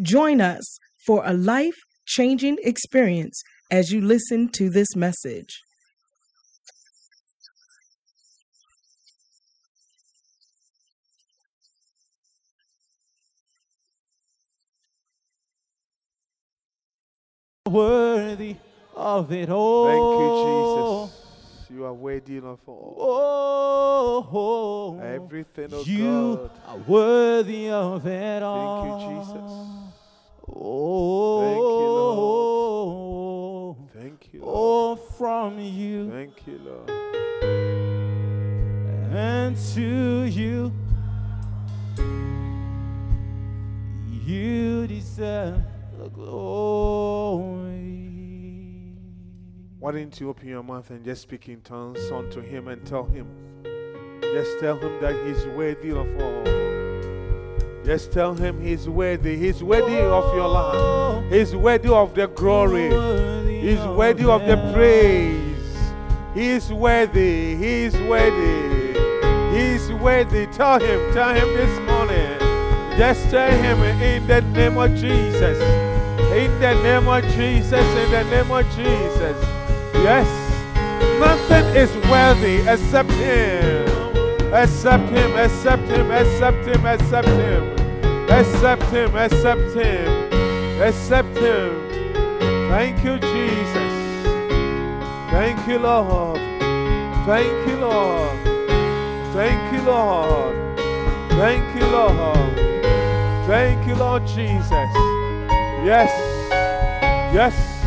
Join us for a life-changing experience as you listen to this message. worthy of it all. Thank you, Jesus. You are worthy of all. Oh, Everything, oh you God. You are worthy of it all. Thank you, Jesus. Oh, Thank you, oh, Lord. from you Thank you, Lord. and to you, you deserve the glory. Why didn't you open your mouth and just speak in tongues unto him and tell him? Just tell him that he's worthy of all. Just tell him he's worthy. He's worthy of your life. He's worthy of the glory. He's worthy of the praise. He's worthy. He's worthy. He's worthy. Tell him. Tell him this morning. Just tell him in the name of Jesus. In the name of Jesus. In the name of Jesus. Yes. Nothing is worthy except him. Accept him, accept him, accept him, accept him. Accept him, accept him. Accept him. Thank you, Jesus. Thank you, Lord. Thank you, Lord. Thank you, Lord. Thank you, Lord. Thank you, Lord Jesus. Yes. Yes.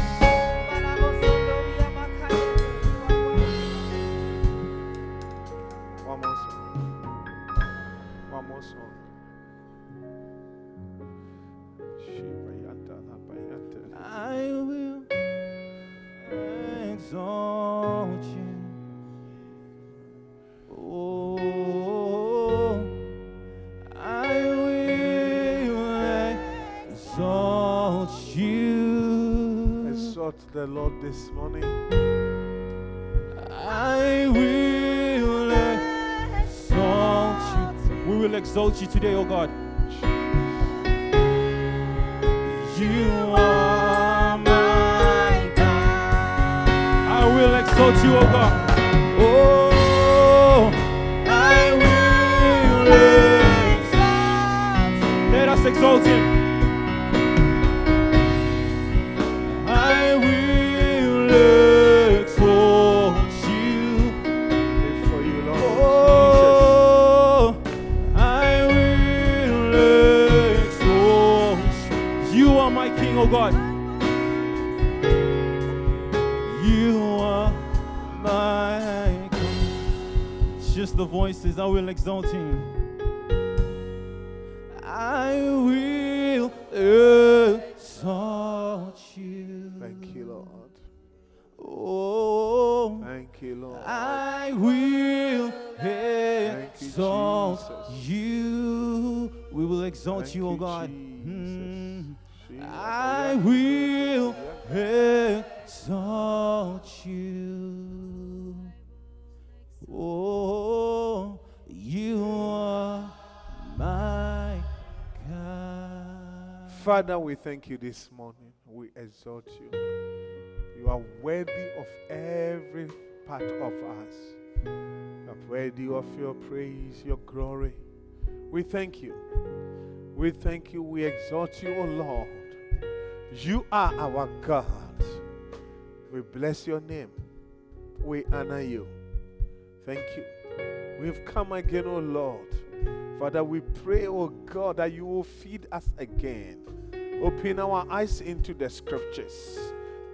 This morning. I will exalt you. We will exalt you today, oh God. You are my God. I will exalt you, oh God. Voices. I will exalt I will exalt you. Thank you, Lord. Oh, Thank you, Lord. I will you, exalt Jesus. you. We will exalt Thank you, oh God. Jesus. Father, we thank you this morning. We exalt you. You are worthy of every part of us. You are worthy of your praise, your glory. We thank you. We thank you. We exalt you, O Lord. You are our God. We bless your name. We honor you. Thank you. We've come again, O Lord. Father, we pray, O God, that you will feed us again. Open our eyes into the scriptures.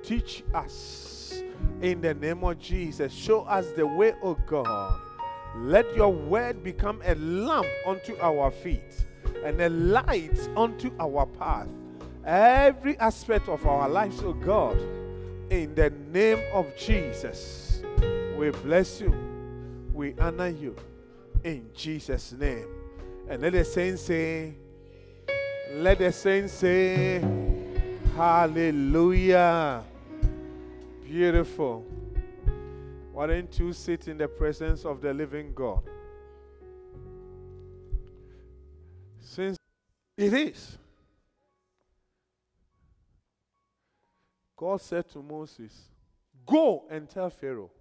Teach us in the name of Jesus. Show us the way, O God. Let your word become a lamp unto our feet and a light unto our path. every aspect of our lives, oh God. In the name of Jesus, we bless you, we honor you. In Jesus' name. And let the saints say, let the saints say, Hallelujah. Beautiful. Why don't you sit in the presence of the living God? Since it is. God said to Moses, Go and tell Pharaoh.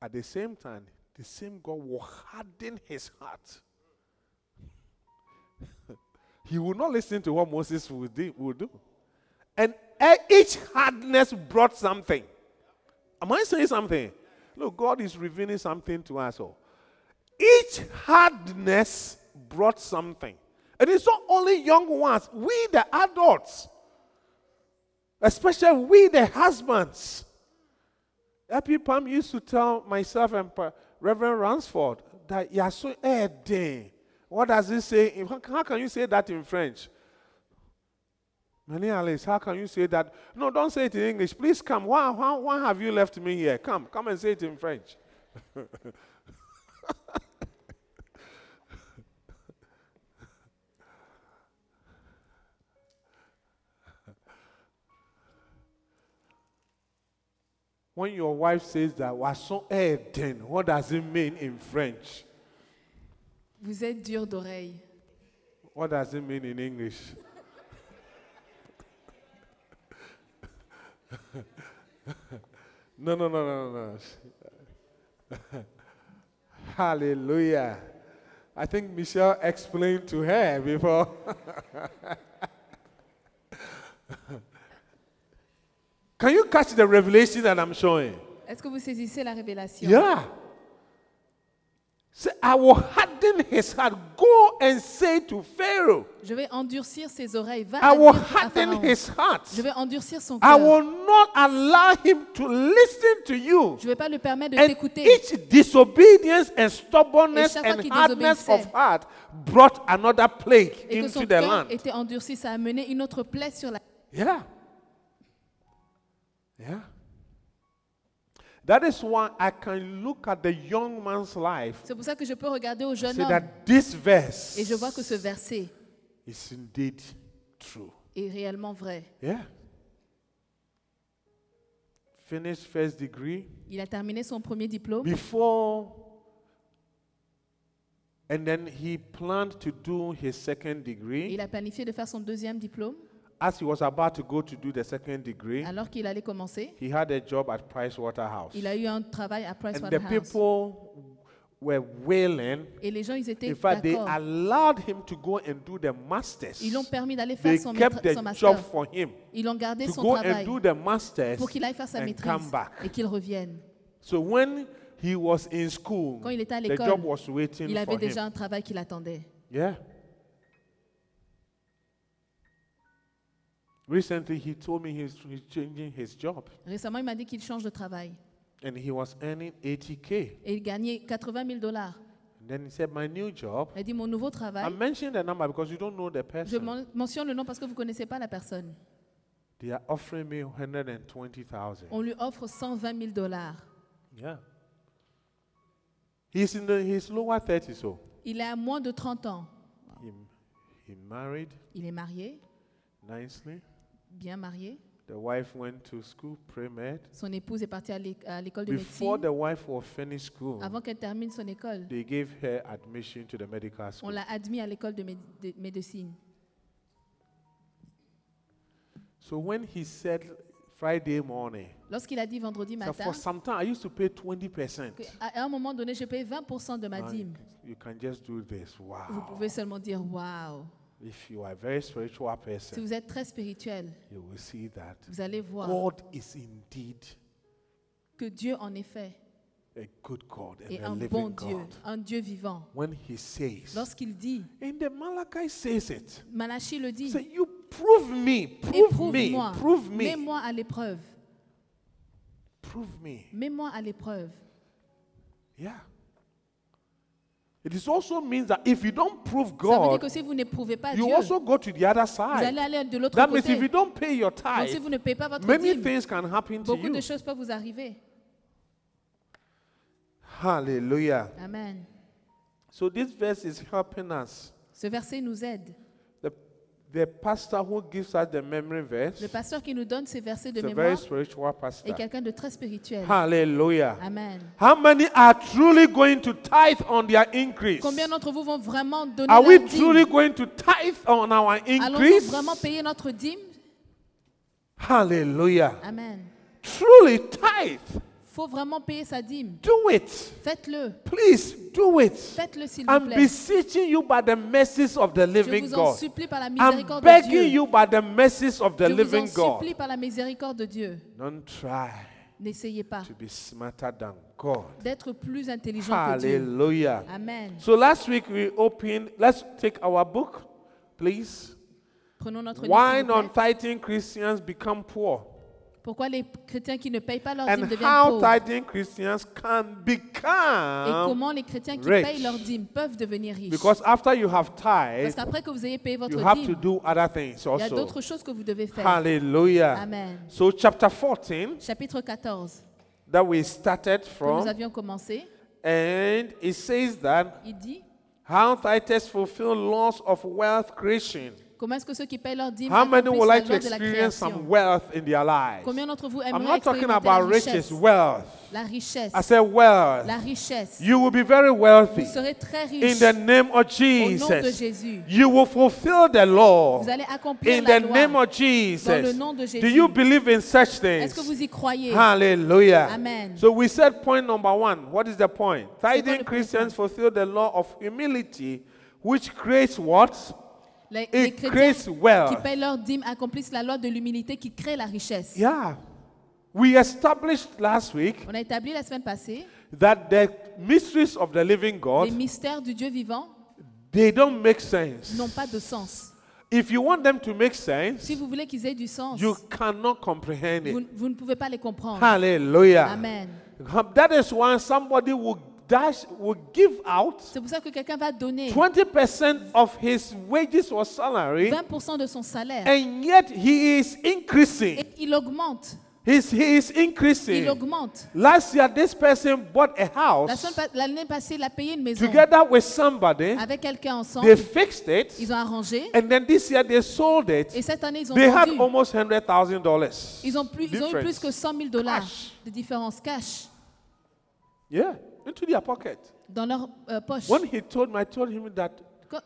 At the same time, the same God will harden his heart. He would not listen to what Moses would do. And each hardness brought something. Am I saying something? Look, God is revealing something to us all. Each hardness brought something. And it's not only young ones, we the adults, especially we the husbands. Happy Pam used to tell myself and Reverend Ransford that you are so. What does it say? How can you say that in French? Many Alice, how can you say that? No, don't say it in English. Please come. Why, why, why have you left me here? Come, come and say it in French. when your wife says that, what does it mean in French? Vous êtes dur d'oreille. What does it mean in English? no, no, no, no, no. Hallelujah. I think Michelle explained to her before. Can you catch the revelation that I'm showing? Est-ce que vous saisissez la révélation? Yeah. Say, I will harden his heart. Go and say to Pharaoh, Je vais endurcir ses oreilles. Va I will harden his heart. Je vais endurcir son I cœur. will not allow him to listen to you. Je ne vais pas lui permettre de t'écouter. each disobedience and stubbornness and hardness of heart brought another plague Et que son into the cœur land. était endurci. Ça a amené une autre plaie sur la Yeah. Yeah. That is why I can look at the young man's life C'est pour ça que je peux regarder au jeune homme that this verse et je vois que ce verset is indeed true. est réellement vrai. Yeah. Finished first degree Il a terminé son premier diplôme before, and then he planned to do his second degree. il a planifié de faire son deuxième diplôme. As he was about to go to do the second degree, Alors qu'il allait commencer, he had a job at Price Waterhouse. il a eu un travail à And the Pricewaterhouse. people were wailing. Et les gens, ils étaient In fact, they d'accord. allowed him to go and do the masters. Ils l'ont permis d'aller They faire son, kept maître- the son job master. for him Ils l'ont gardé to son go and travail do the masters pour qu'il aille faire sa and maîtrise come back. et qu'il revienne. So when he was in school, Quand il était à the l'école, job was waiting Il for avait him. déjà un travail qui l'attendait. Yeah. Recently, he told me he's, he's changing his job, Récemment, il m'a dit qu'il change de travail. and he was earning 80k. Et il gagnait 80 000 dollars. Then he said, "My new job." Il a dit Mon nouveau travail, I'm mentioning the number because you don't know the je person. men- mentionne le nom parce que vous ne connaissez pas la personne. They are offering me 120,000. On lui offre 120 000 dollars. Yeah. He's in the his lower 30s, so Il a moins de 30 ans. he, he married Il est marié, nicely. Bien marié. The wife went to school, pre-med. Son épouse est partie à l'é- à l'école de Before médecine. the wife was finished school, Avant qu'elle termine son école, they gave her admission to the medical on school. l'a admis à l'école de, méde- de médecine. So when he said Friday morning, Lorsqu'il a dit vendredi so matin, for some time I used to pay 20%. que à un moment donné, je paye 20% de ma Now, dîme. you can just do this. Vous Wow. pouvez seulement dire Waouh. If you are a very spiritual Si person, vous êtes très spirituel, you will see that vous allez voir God is indeed que Dieu, en effet, a good God and est a un living bon Dieu, God. un Dieu vivant. When he says, Lorsqu'il dit, and the Malachi says it, Malachi le dit, say, you prove me, prove me, éprouve-moi, prove me, mets-moi à l'épreuve, prove me. mets-moi à l'épreuve. Yeah. It also means that if you don't prove Ça veut dire God, que si vous n'éprouvez pas you Dieu, also go to the other vous allez side. aller de l'autre That means if you côté. don't pay your Donc si tithe, vous ne payez pas votre many dîme, things can happen to beaucoup you. de choses peuvent vous arriver. Hallelujah. Amen. So this verse is helping us. Ce verset nous aide. The, pastor who gives us the memory verse Le pasteur qui nous donne ces versets de mémoire est quelqu'un de très spirituel. Hallelujah. Amen. How many are truly going to tithe on their increase? Combien d'entre vous vont vraiment donner Are we dîme? truly going to tithe on our Allons-nous increase? vraiment payer notre dîme? Hallelujah. Amen. Truly tithe. Faut vraiment payer sa dîme. Do it. Faites-le. Please do it. Faites-le s'il vous I'm plaît. beseeching you by the mercies of the Je living vous en God. supplie par la I'm miséricorde de begging you by the mercies of the Je vous en living God. supplie par la miséricorde de Dieu. Don't try N'essayez pas to be smarter than God. d'être plus intelligent que Dieu. Hallelujah. Amen. So last week we opened, let's take our book, please. Prenons notre livre. Why s'il vous plaît. non-tithing Christians become poor? Pourquoi les chrétiens qui ne payent pas leur And dîme deviennent how pauvres? tithing Christians can Et become comment les chrétiens qui rich. payent leur dîme peuvent devenir riches? Because after you have Parce qu'après que vous ayez payé votre you have to dîme, do other things il y a also. d'autres choses que vous devez faire. Hallelujah. Amen. So chapter 14 Chapitre 14, that we started que nous from, avions commencé, and it says that il dit how tithers fulfill laws of wealth creation. Comment est-ce que ceux qui payent leur dîme How many would like to de la experience some wealth in their lives? Combien d'entre vous I'm aimeraient not talking expérimenter la about riches, wealth. La richesse. I said wealth. La richesse. You will be very wealthy Vous serez très in the name of au nom de Jesus. Jésus. You will fulfill the law Vous allez accomplir in la the loi name of dans le Jesus. nom de Jésus. Do you believe in such Est-ce que things? vous y croyez Hallelujah. Amen. So we said point number one. What is the point? Tithing Christians fulfill the law of humility, which creates what? Les, les chrétiens qui payent leur dîme accomplissent la loi de l'humilité qui crée la richesse. Yeah. We established last week On a établi la semaine passée that the mysteries of the living les God, mystères du Dieu vivant they don't make sense. n'ont pas de sens. If you want them to make sense, Si vous voulez qu'ils aient du sens, you cannot comprehend vous, it. vous ne pouvez pas les comprendre. Hallelujah. Amen. That is why somebody will dash will give out C'est pour ça que quelqu'un va donner 20% of his wages or salary 20% de son salaire and yet he is increasing. et il augmente. He's, he is Il increasing. augmente. Last year, this person bought a La house semaine pa- L'année passée, il a payé une maison together with somebody. avec quelqu'un They ensemble. fixed it, Ils ont arrangé and then this year they sold et it. cette année, ils ont They had vendu. almost hundred thousand dollars. Ils ont, plus, ils ont eu plus que 100 000 dollars de différence cash Yeah, into their pocket. dans leur euh, poche. When he told me, I told him that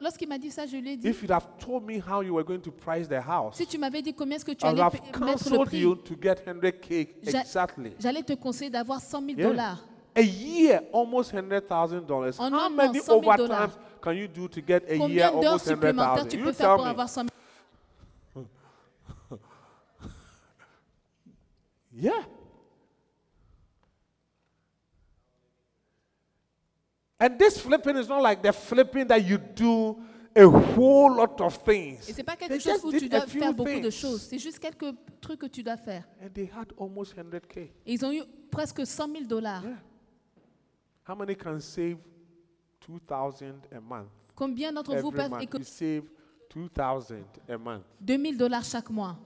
Lorsqu'il m'a dit ça, je lui ai dit, if you'd have told me how you were going to price the house, si tu m'avais dit combien est-ce que tu allais mettre le prix, you to get 100k J'a- exactly. j'allais te conseiller d'avoir 100 000 Yeah. dollars. A year, almost hundred thousand dollars. En How an, many 100 000 overtimes can you do to get a year Combien d'heures almost tu You peux faire pour me. avoir 100 000 Yeah. And this flipping is not like the flipping that you do a whole lot of things. Et c'est pas They quelque chose just où tu dois faire beaucoup de choses. C'est juste quelques trucs que tu dois faire. And they had almost 100k. Et ils ont eu presque 100 000 dollars. Yeah. How many can save 2,000 a month? Combien d'entre vous peuvent. You économiser save 2,000 a month. 2000 dollars chaque mois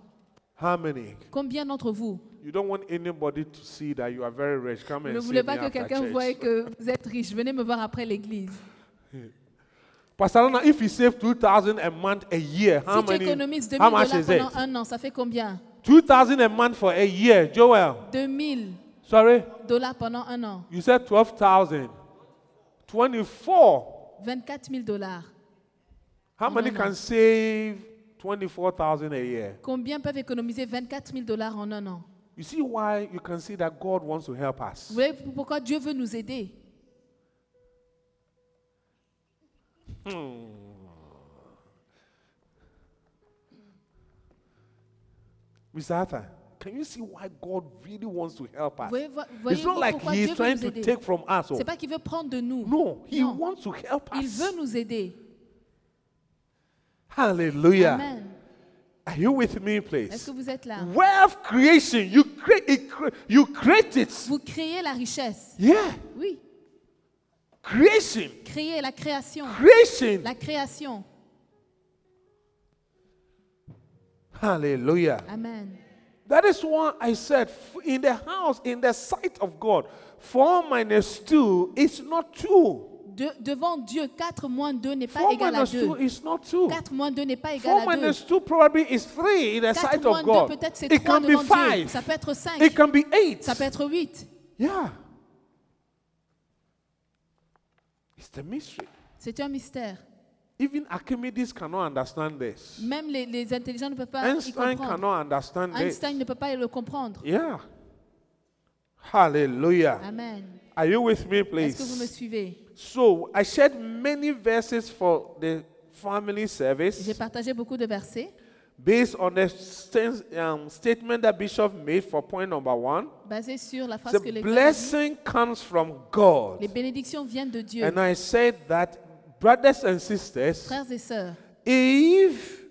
How many? Combien d'entre vous You don't want anybody to see that you are very rich. Come Vous and ne voulez pas que quelqu'un voie que vous êtes riche. Venez me voir après l'église. Pastor Lona, if you save 2,000 a month a year, how Si tu many? économises 2000 How much dollars is it? pendant un an, ça fait combien? 2,000 a month for a year. Joel, 2000 sorry, dollars pendant un an. you said 12,000. 24. 24 000 dollars. How many no, can no. save 24,000 a year? Combien peuvent économiser 24 000 dollars en un an? You see why you can see that God wants to help us. Vous voyez pourquoi Dieu veut nous aider hmm. Mr. Arthur, can you see why God really wants to help us? Voyez, It's not like He is trying to take from us. oh. C'est pas qu'il veut prendre de nous. No, He Non. wants to help Il us. veut nous aider. Hallelujah. Amen. Are you with me, Est-ce please? que vous êtes là Wealth creation, you create it, you create it. Vous créez la richesse. Yeah. Oui. Creation. Créer la création. Creation. La création. Hallelujah. Amen. That is why I said, in the house, in the sight of God, 4 minus 2 is not 2. De- devant Dieu, 4 moins 2 n'est pas 4 égal à minus 2 2. is not 2. 4 moins 2 n'est pas 4 égal à 2. minus 2 probably is 3 in the 4 sight moins of 2, God. peut-être c'est It 3 can be devant Dieu. 5. Ça peut être 5. It can be 8. Ça peut être 8. Yeah. It's the mystery. C'est un mystère. Even Archimedes cannot understand this. Même les, les intelligents ne peuvent pas y Einstein comprendre. cannot understand this. Einstein ne peut pas le comprendre. Yeah. Hallelujah. Amen. Are you with me, Est-ce que vous me please? suivez? So, I shared many verses for the family J'ai service partagé beaucoup de versets based on the st- um, statement that Bishop made for point number one. sur la phrase The que blessing comes from God. Les bénédictions viennent de Dieu. And I said that, brothers and sisters, Frères et sœurs, if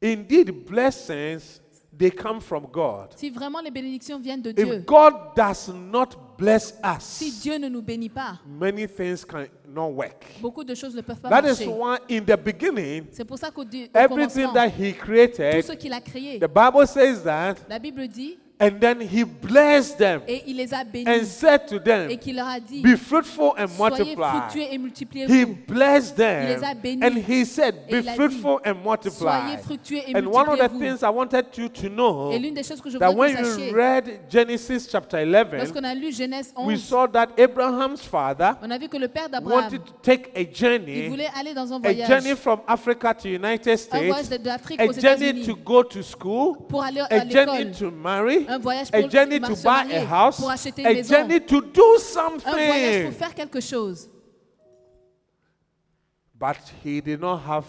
indeed blessings they come from God, si vraiment les bénédictions viennent de Dieu, if God does not bless si us, Dieu ne nous bénit pas, many things cannot work. beaucoup de choses ne peuvent pas That is marcher. why in the beginning, C'est pour ça qu'au au everything commencement, that He tout created, ce qu'il a créé, the Bible says that, la Bible dit, and then He blessed them et il les a bénis, and said to et them, qu'il leur a dit, Be fruitful and soyez multiply. fructueux et He multipliez-vous. blessed Il les a them bénis. and He said, Et Be il a dit, fruitful and multiply. Soyez fructueux et And one of the multipliez-vous. things I wanted you to know Et l'une des choses que je that voudrais when que vous you sachiez, read Genesis chapter 11, lorsqu'on a lu Genèse we 11, saw that Abraham's father on a vu que le père d'Abraham, wanted to take a il journey, voulait aller dans un a voyage, journey from Africa to United un voyage States, de- d'Afrique a aux journey États-Unis to go to school, pour aller à a journey l'école, to marry, un voyage a pour journey se to buy a house, pour acheter une a maison, journey to do un voyage pour something. faire quelque chose. But he did not have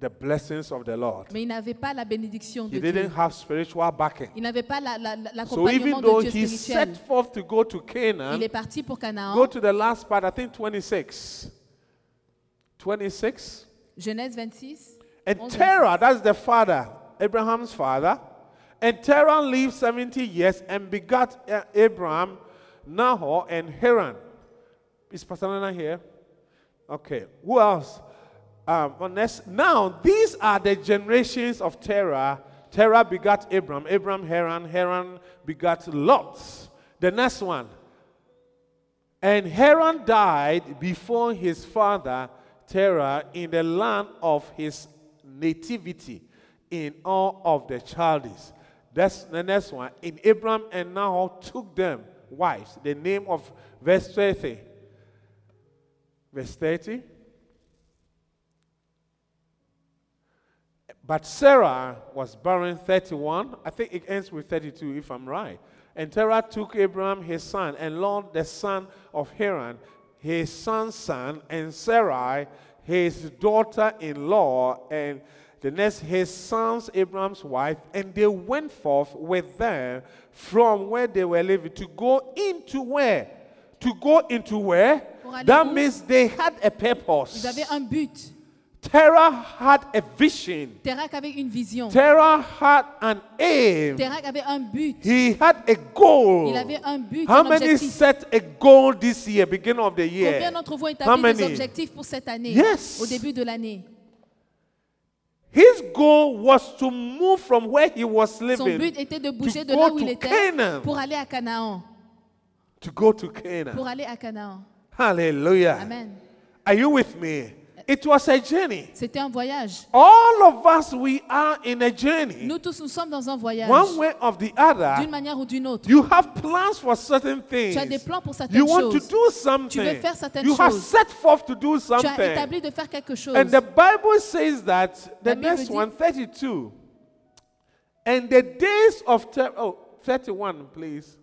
the blessings of the Lord. Mais il n'avait pas la bénédiction He de Dieu. didn't have spiritual backing. Il n'avait pas la- la- la- So even l'accompagnement though de Dieu he spirituel. set forth to go to Il Canaan, est parti pour go Canaan. to the last part, I think 26. 26. Genèse 26. And 11, Terah, that's the father, Abraham's father. And Terah lived 70 years and begot uh, Abraham, Nahor, and Haran. Is Pastor here? Okay. Who else? Um, next, now, these are the generations of Terah. Terah begot Abraham, Abraham, Haran, Haran begot Lot. The next one. And Haran died before his father Terah in the land of his nativity in all of the Chaldees. That's the next one. In Abraham and Nahor took them wives. The name of verse 30. Verse 30. But Sarah was barren 31. I think it ends with 32 if I'm right. And Terah took Abraham his son and Lot the son of Haran, his son's son, and Sarai his daughter-in-law, and the next his son's Abraham's wife, and they went forth with them from where they were living to go into where? To go into where? That means they had a purpose. Ils avaient un but. Terah had a vision. Terak avait une vision. Terah had an aim. Terak avait un but. He had a goal. Il avait un but, How un many objectif. set a goal this year, beginning of the year? Combien d'entre vous ont How établi des many? objectifs pour cette année, Yes. au début de l'année His goal was to move from where he was Son living but était de bouger to de là go où il to était Canaan. pour aller à Canaan. to go to Canaan. Pour aller à Canaan. Hallelujah. Amen. Are you with me? It was a journey. C'était un voyage. All of us, we are in a journey. Nous tous, nous sommes dans un voyage. One way or the other, D'une manière ou d'une autre. You have plans for certain things. Tu as des plans pour certaines You want to do something. Tu veux faire certaines you have set forth to do something. Tu as établi de faire quelque chose. And the Bible says that the next one, 32. And the days of ter- oh, 31, please.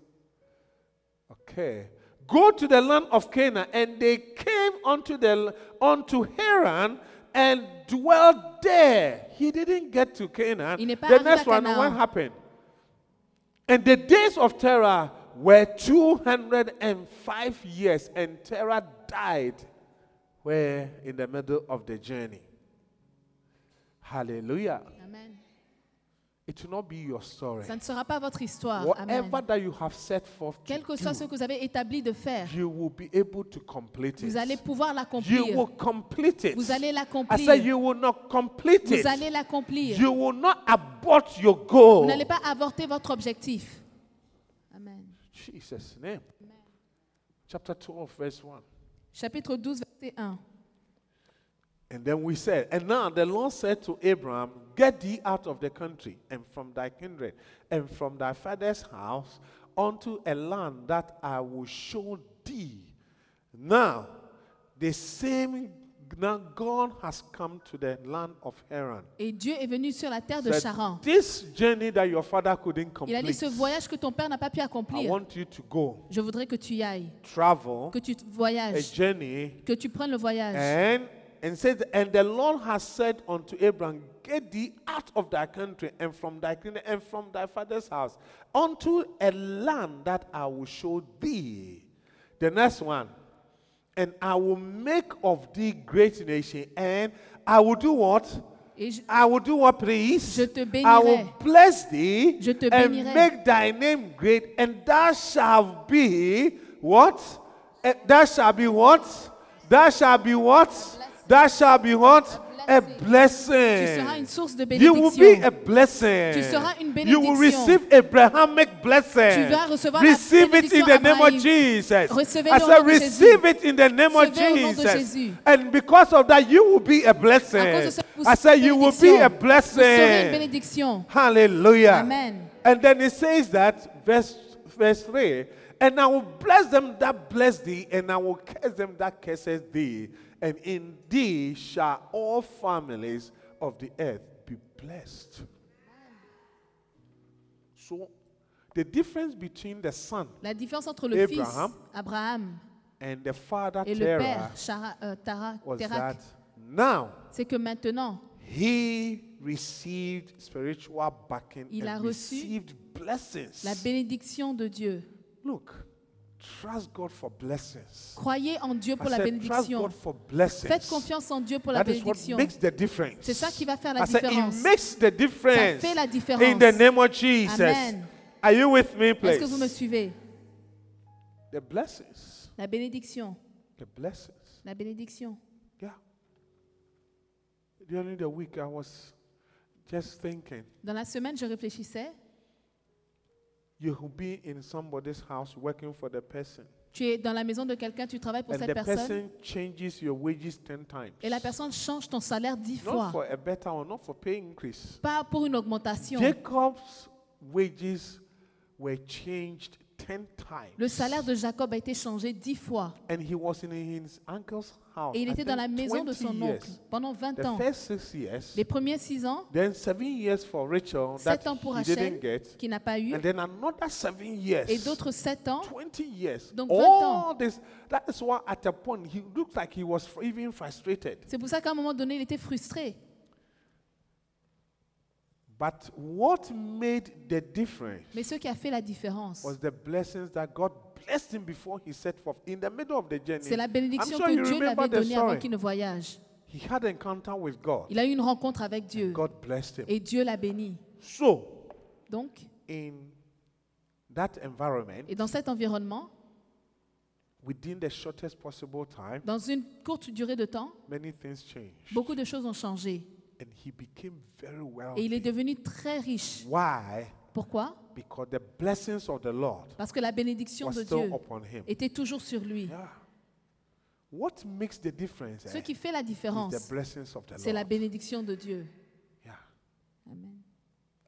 Okay. Go to the land of Canaan, and they came unto the unto Haran and dwelt there. He didn't get to Canaan. Il n'est pas the next one, Canaan. what happened? And the days of Terah were 205 years, and Terah died where in the middle of the journey. Hallelujah. Amen. It will not be your story. Ça ne sera pas votre histoire. Whatever Amen. that you have set forth to Quel que soit ce que vous avez établi de faire, you will be able to complete vous allez it. pouvoir You l'accomplir. will complete it. Vous allez I l'accomplir. said you will not complete Vous it. allez l'accomplir. You will not abort your goal. Vous n'allez pas avorter votre objectif. Amen. Jesus' name. Chapter 12, verse 1. Chapitre 12, verset 1. And then we said, And now the Lord said to Abraham, Get thee out of the country, and from thy kindred, and from thy father's house, unto a land that I will show thee. Now, the same now God has come to the land of Haran. Et Dieu est venu sur la terre de Said, Charan. this journey that your father couldn't Il a dit complete, ce voyage que ton père n'a pas pu I accomplir. want you to go, Je voudrais que tu y ailles, travel que tu a voyages, journey que tu prennes le voyage. And and said, and the Lord has said unto Abraham, Get thee out of thy country and from thy kingdom and from thy father's house unto a land that I will show thee. The next one. And I will make of thee great nation, and I will do what? Je- I will do what, please? Je te I will bless thee Je te and bénirai. make thy name great, and thou shalt be what? Eh, Thou shalt be what? Thou shalt be what? Thou shall be what? A blessing. Tu seras une source de You will be a blessing. Tu seras une You will receive Abrahamic blessing. Tu vas recevoir la receive it in the name of Jesus. Recevez-le I said, receive it in the name of Recevez Jesus. And because of that, you will be a blessing. À cause de ça, vous I said, you will be a Vous serez une blessing. bénédiction. Hallelujah. Amen. And then it says that, verse, verse 3 And I will bless them that bless thee, and I will curse them that curses thee. And in thee shall all families of the earth be blessed. So, the difference between the son La différence entre le Abraham fils Abraham and the father et le Terah père Shara- euh, Tara- was Térak, that now c'est que maintenant, he received spiritual backing Il a and reçu received blessings. la bénédiction de Dieu. Look, trust God for blessings. Croyez en Dieu pour I la said, trust bénédiction. God for blessings. Faites confiance en Dieu pour la That is what bénédiction. makes the difference. C'est ça qui va faire la I said, différence. it makes the difference. Ça fait la différence. In the name of Jesus. Amen. Are you with me, Est-ce que vous me please? suivez? The blessings. La bénédiction. The blessings. La bénédiction. Yeah. During the week, I was just thinking, Dans la semaine, je réfléchissais. You will be in somebody's house working for the person. Tu es dans la maison de quelqu'un, tu travailles pour and cette the personne. person changes your wages 10 times. Et la personne change ton salaire dix Not fois. for a better or not for pay increase. Pas pour une augmentation. Jacob's wages were changed 10 times. Le salaire de Jacob a été changé dix fois. And he was in his uncle's house. Et il était dans la maison de 20 son oncle pendant 20 The ans. first six years. Les premiers six ans, Then seven years for Rachel that sept ans pour he didn't Rachel, get. qui n'a pas eu, And then another seven years. et d'autres sept ans. 20 years. Donc 20 All this. That is why at a point he looked like he was even frustrated. C'est pour ça qu'à un moment donné, il était frustré. But what made the difference Mais ce qui a fait la différence, was the blessings that God blessed him before he set forth in the middle of the journey. c'est la I'm bénédiction sure que you Dieu lui remember avait the donnée avant story. qu'il ne voyage. He had an encounter with God. Il a eu une rencontre avec Dieu God blessed him. et Dieu l'a béni. So, Donc, in that environment, et dans cet environnement, within the shortest possible time, dans une courte durée de temps, many things changed. beaucoup de choses ont changé. And he became very Et il est devenu très riche. Why? Pourquoi? Because the blessings of the Lord Parce que la bénédiction de Dieu était toujours sur lui. Yeah. What makes the difference Ce eh, qui fait la différence, the blessings of the c'est la bénédiction de Dieu. Yeah. Amen.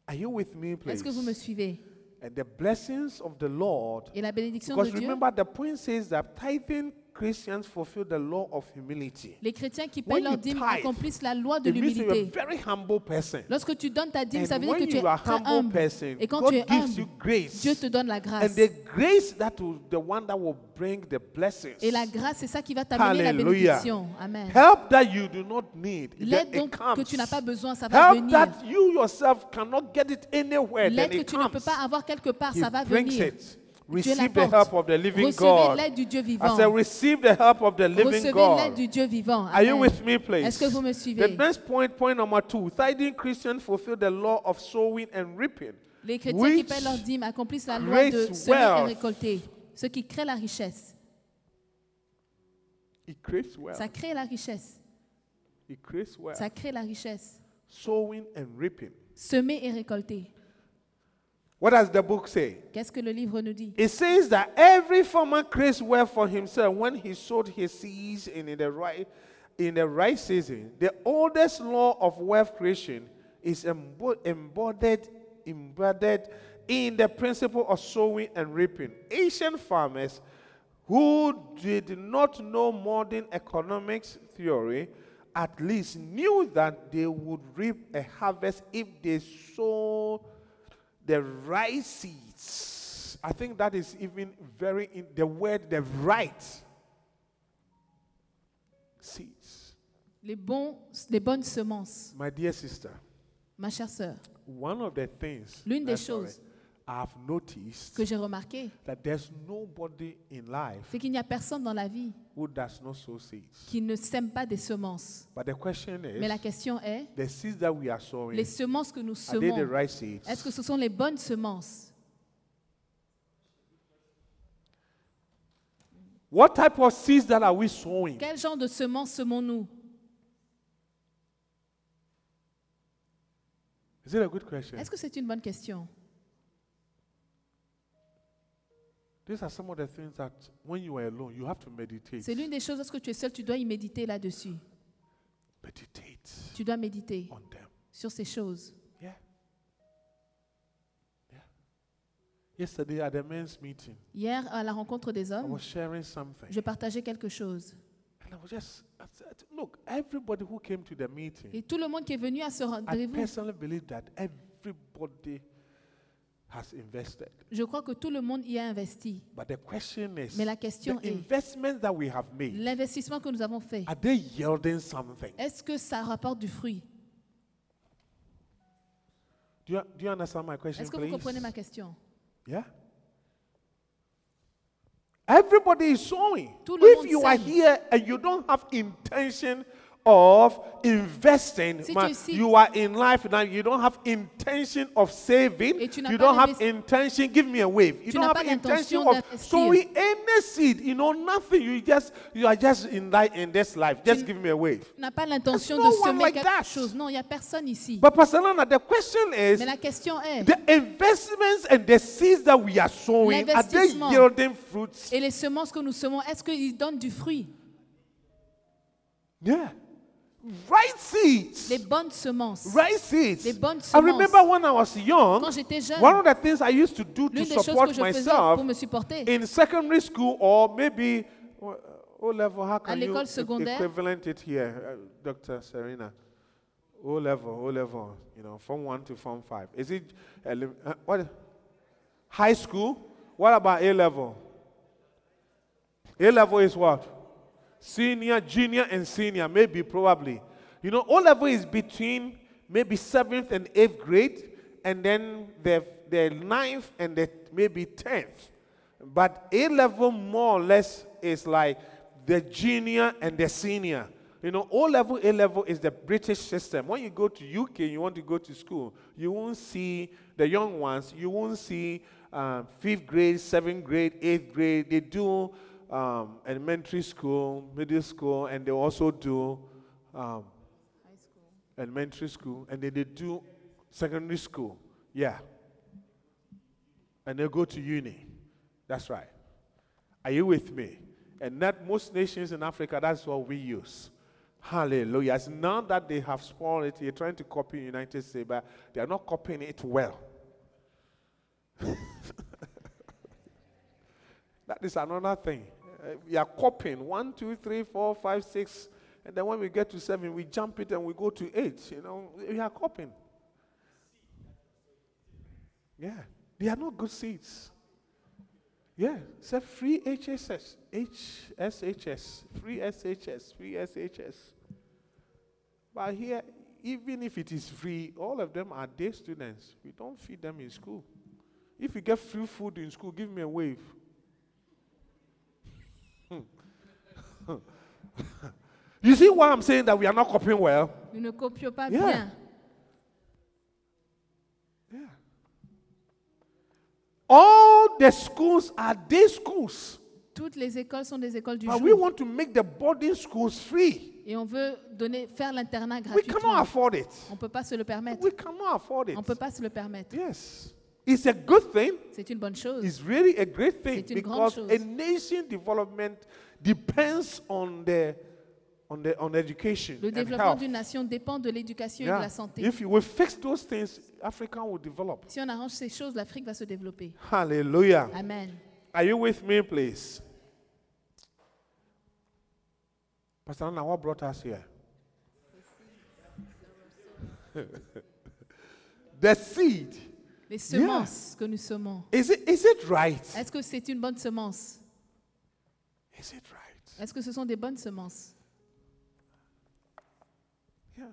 Are you with me, please? Est-ce que vous me suivez? And the blessings of the Lord. Et la bénédiction de Because Dieu, remember, the point says that tithing Christians fulfill the law of humility. les chrétiens qui paient leur dîme accomplissent la loi de l'humilité. very humble person. Lorsque tu donnes ta dîme, ça veut dire que tu es humble Et quand God tu es gives you humble, grace. Dieu te donne la And grâce. the grace that will the one that will bring the blessings. Et la grâce, c'est ça qui va t'amener la bénédiction. Amen. Help that you do not need. L'aide donc que tu n'as pas besoin, ça va Help venir. that you yourself cannot get it anywhere. Then L'aide que it tu ne peux pas avoir quelque part, ça va venir. Receive the help of the living Recevez God. l'aide du Dieu I vivant. said, receive the help of the living God. du Dieu vivant. Are you with me, please? Est-ce que vous me The suivez? next point, point number two, tithing Christians fulfill the law of sowing and reaping. Les chrétiens qui paient leur dîme accomplissent la loi de creates semer et wealth. récolter. Ce qui crée la richesse. It creates wealth. Ça crée la richesse. It creates wealth. Ça crée la richesse. Sowing and reaping. Semer et récolter. What does the book say? Qu'est-ce que le livre nous dit? It says that every farmer creates wealth for himself when he sowed his seeds in the right in the right season. The oldest law of wealth creation is embodied embedded in the principle of sowing and reaping. Ancient farmers who did not know modern economics theory at least knew that they would reap a harvest if they sowed the right seeds. I think that is even very in the word the right seeds. Les, bons, les bonnes semences. My dear sister, Ma chère sœur, one of the things L'une des choses I've noticed que j'ai remarqué, that there's nobody in life c'est qu'il n'y a personne dans la vie who does not sow seeds. qui ne sème pas des semences. But the question Mais la is, question est, the seeds that we are sowing, les semences que nous are they the semons, right seeds? est-ce que ce sont les bonnes semences? What type of seeds that are we sowing? Quel genre de semences semons-nous? Is it a good question? Est-ce que c'est une bonne question? C'est l'une des choses, lorsque tu es seul, tu dois y méditer là-dessus. Meditate Tu dois méditer on them. sur ces choses. Yeah. Yeah. Yesterday at the men's meeting, Hier, à la rencontre des I hommes, was sharing something. je partageais quelque chose. And I was just, I said, look, everybody who came to the meeting, Et tout le monde qui est venu à ce I rendez-vous, personally believe that everybody has invested. je crois que tout le monde y a investi. But the question is, Mais la question the est, investments that we have made, l'investissement que nous avons fait, are they yielding something? est-ce que ça rapporte du fruit? Do you, do you understand my question, Est-ce que vous please? comprenez ma question? Yeah. Everybody is sowing. Tout le If monde you are sème. here and you don't have intention of investing, Si tu ma- es ici- you are in life now, you don't have intention of saving, tu you pas don't have intention, give me a wave. You Tu don't have intention l'intention of sowing any seed, you know, nothing. You just you are just in that in this life. Just give me a wave. Tu n'as pas l'intention de no one semer like quelque that. chose. Non, il n'y a personne ici. But Pastor Lana, the question is Mais la question est, the investments and the seeds that we are sowing, are they yielding fruits? et les semences que nous semons, est-ce qu'ils donnent du fruit? Yeah. Right seeds. Les bonnes semences. Right seeds. Les bonnes I remember when I was young, Quand j'étais jeune, one of the things I used to do to l'une des choses support que je faisais myself pour me supporter, in secondary school or maybe uh, O level, how can you secondaire. equivalent it here, uh, Dr. Serena? O level, O level, you know, from one to form five. Is it uh, what? High school? What about A level? A level is what? Senior, junior, and senior, maybe, probably. You know, O level is between maybe seventh and eighth grade, and then the, the ninth and the maybe tenth. But A level, more or less, is like the junior and the senior. You know, O level, A level is the British system. When you go to UK, you want to go to school, you won't see the young ones, you won't see um, fifth grade, seventh grade, eighth grade. They do um, elementary school, middle school, and they also do um, high school, elementary school, and then they do secondary school. Yeah. And they go to uni. That's right. Are you with me? And that most nations in Africa, that's what we use. Hallelujah. It's now that they have spoiled it, they're trying to copy United States, but they are not copying it well. that is another thing. Uh, we are copying one, two, three, four, five, six, and then when we get to seven, we jump it and we go to eight. You know, we are copying. Yeah, they are not good seeds. Yeah, it's a free HSS, HSHS, free SHS, free SHS. But here, even if it is free, all of them are day students. We don't feed them in school. If you get free food in school, give me a wave. you see why I'm saying that we are not copying well? Nous ne copions pas Yeah. bien. All the schools are day schools. Toutes les écoles sont des écoles du But we jour. want to make the boarding schools free. Et on veut donner, faire l'internat We cannot gratuitement. afford it. On ne peut pas se le permettre. We cannot afford it. On ne peut pas se le permettre. Yes. It's a good thing. C'est une bonne chose. It's really a great thing because a nation development depends on the on the on education Le développement d'une nation dépend de l'éducation et de Yeah. la santé. If we fix those things, Africa will develop. Si on arrange ces choses, l'Afrique va se développer. Hallelujah. Amen. Are you with me, please? Pastor Anna, what brought us here? the seed. Les semences que nous semons. Is it is it right? Est-ce que c'est une bonne semence? Is it right? Est-ce que ce sont des bonnes semences? Yeah.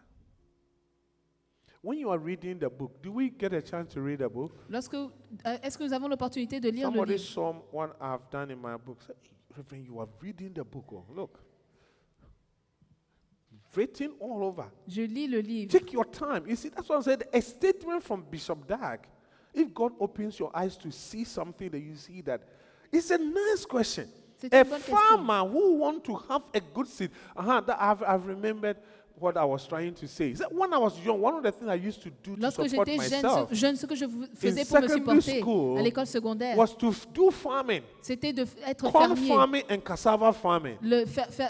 When you are reading the book, do we get a chance to read the book? Lorsque, euh, Est-ce que nous avons l'opportunité de lire le Somebody livre? saw what I've done in my book. Say, "Hey, Reverend, you are reading the book. Oh, look. Written all over. Je lis le livre. Take your time. You see, that's what I said. A statement from Bishop Dag. If God opens your eyes to see something that you see that, it's a nice question. C'est A question. farmer who want to have a good seed. Uh-huh, that I've, I've remembered what I was trying to say. When I was young, one of the things I used to do to Lorsque support j'étais jeune, myself ce, jeune, ce que je faisais pour me supporter school à l'école secondaire, was to do farming, c'était d'être corn fermier. farming and cassava farming. Le,